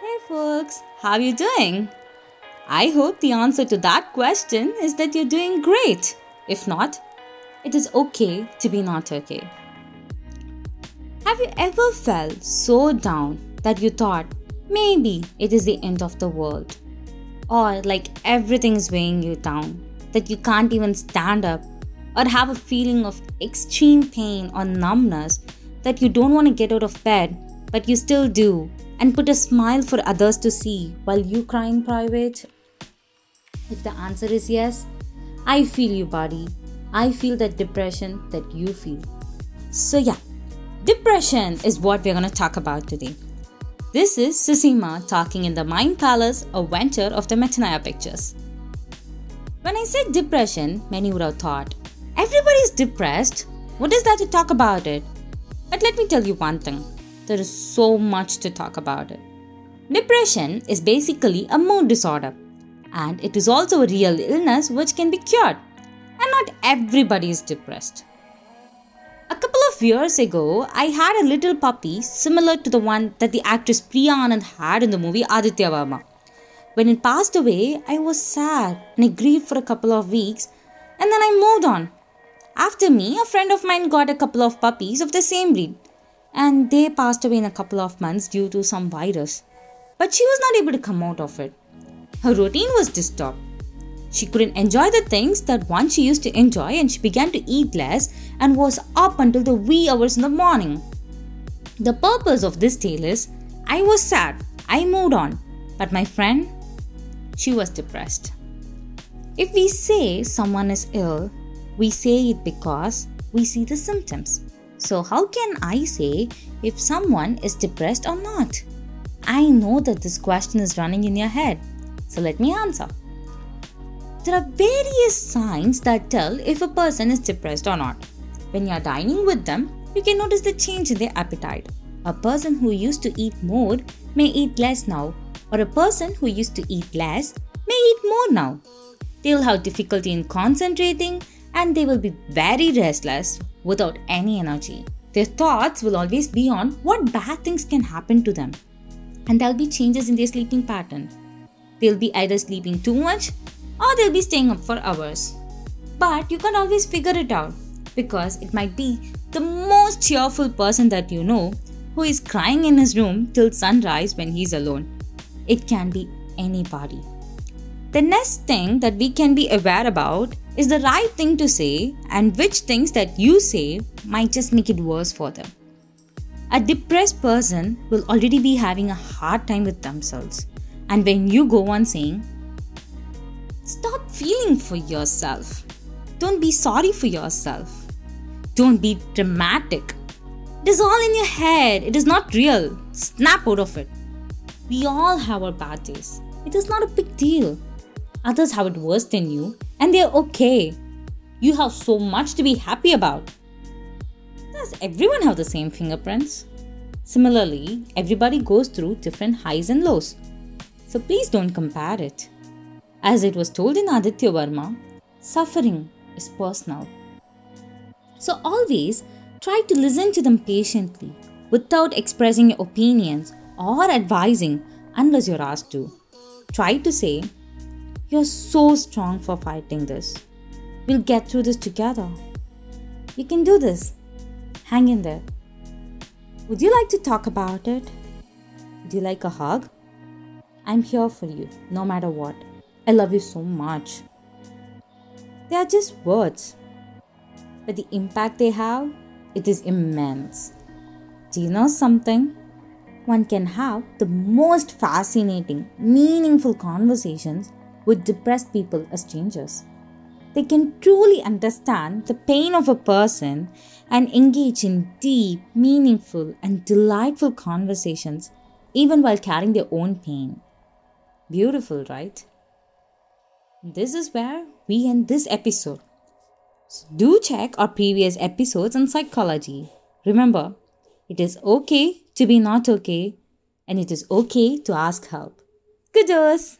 Hey folks, how are you doing? I hope the answer to that question is that you're doing great. If not, it is okay to be not okay. Have you ever felt so down that you thought maybe it is the end of the world? Or like everything is weighing you down, that you can't even stand up, or have a feeling of extreme pain or numbness that you don't want to get out of bed, but you still do, and put a smile for others to see while you cry in private? If the answer is yes, I feel you, buddy. I feel that depression that you feel. So, yeah, depression is what we're going to talk about today. This is Suseema talking in the Mind Palace, a venture of the Metanaya Pictures. When I said depression, many would have thought, everybody's depressed. What is there to talk about it? But let me tell you one thing there is so much to talk about it. Depression is basically a mood disorder, and it is also a real illness which can be cured. And not everybody is depressed. A couple of years ago, I had a little puppy similar to the one that the actress Priya had in the movie Aditya Varma. When it passed away, I was sad and I grieved for a couple of weeks and then I moved on. After me, a friend of mine got a couple of puppies of the same breed and they passed away in a couple of months due to some virus. But she was not able to come out of it. Her routine was disturbed. She couldn't enjoy the things that once she used to enjoy and she began to eat less and was up until the wee hours in the morning. The purpose of this tale is I was sad, I moved on, but my friend, she was depressed. If we say someone is ill, we say it because we see the symptoms. So, how can I say if someone is depressed or not? I know that this question is running in your head, so let me answer. There are various signs that tell if a person is depressed or not. When you are dining with them, you can notice the change in their appetite. A person who used to eat more may eat less now, or a person who used to eat less may eat more now. They will have difficulty in concentrating and they will be very restless without any energy. Their thoughts will always be on what bad things can happen to them. And there will be changes in their sleeping pattern. They'll be either sleeping too much or they'll be staying up for hours. But you can't always figure it out because it might be the most cheerful person that you know who is crying in his room till sunrise when he's alone. It can be anybody. The next thing that we can be aware about is the right thing to say and which things that you say might just make it worse for them. A depressed person will already be having a hard time with themselves. And when you go on saying, Stop feeling for yourself. Don't be sorry for yourself. Don't be dramatic. It is all in your head. It is not real. Snap out of it. We all have our bad days. It is not a big deal. Others have it worse than you, and they're okay. You have so much to be happy about. Does everyone have the same fingerprints? Similarly, everybody goes through different highs and lows. So please don't compare it. As it was told in Aditya Varma, suffering is personal. So always try to listen to them patiently without expressing your opinions or advising unless you're asked to. Try to say, You're so strong for fighting this. We'll get through this together. You can do this. Hang in there. Would you like to talk about it? Would you like a hug? I'm here for you, no matter what. I love you so much. They are just words, but the impact they have, it is immense. Do you know something? One can have the most fascinating, meaningful conversations with depressed people as strangers. They can truly understand the pain of a person and engage in deep, meaningful, and delightful conversations even while carrying their own pain. Beautiful, right? This is where we end this episode. So do check our previous episodes on psychology. Remember, it is okay to be not okay, and it is okay to ask help. Dose!